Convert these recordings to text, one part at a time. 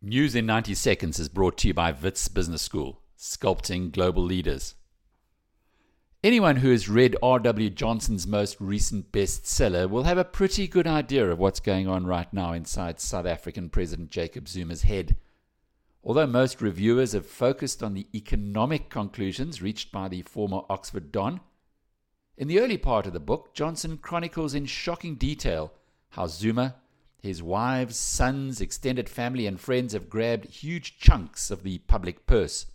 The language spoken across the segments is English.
News in 90 Seconds is brought to you by Wits Business School, sculpting global leaders. Anyone who has read R.W. Johnson's most recent bestseller will have a pretty good idea of what's going on right now inside South African President Jacob Zuma's head. Although most reviewers have focused on the economic conclusions reached by the former Oxford Don, in the early part of the book, Johnson chronicles in shocking detail how Zuma, his wives, sons, extended family, and friends have grabbed huge chunks of the public purse.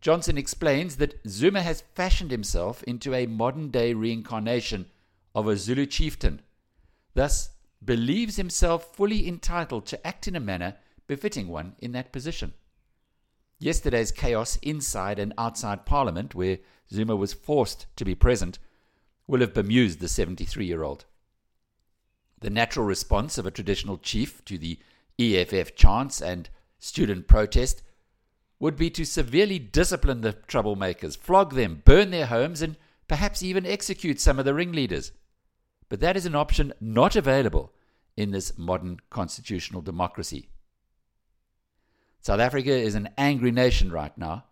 Johnson explains that Zuma has fashioned himself into a modern day reincarnation of a Zulu chieftain, thus, believes himself fully entitled to act in a manner befitting one in that position. Yesterday's chaos inside and outside Parliament, where Zuma was forced to be present, will have bemused the 73 year old. The natural response of a traditional chief to the EFF chants and student protest would be to severely discipline the troublemakers, flog them, burn their homes, and perhaps even execute some of the ringleaders. But that is an option not available in this modern constitutional democracy. South Africa is an angry nation right now.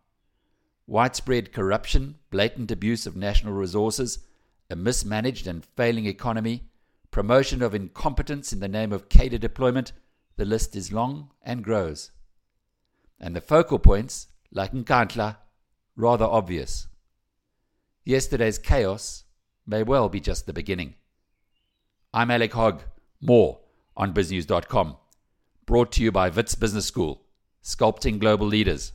Widespread corruption, blatant abuse of national resources, a mismanaged and failing economy, promotion of incompetence in the name of cadre deployment, the list is long and grows. And the focal points, like Nkandla, rather obvious. Yesterday's chaos may well be just the beginning. I'm Alec Hogg. More on biznews.com. Brought to you by Wits Business School, sculpting global leaders.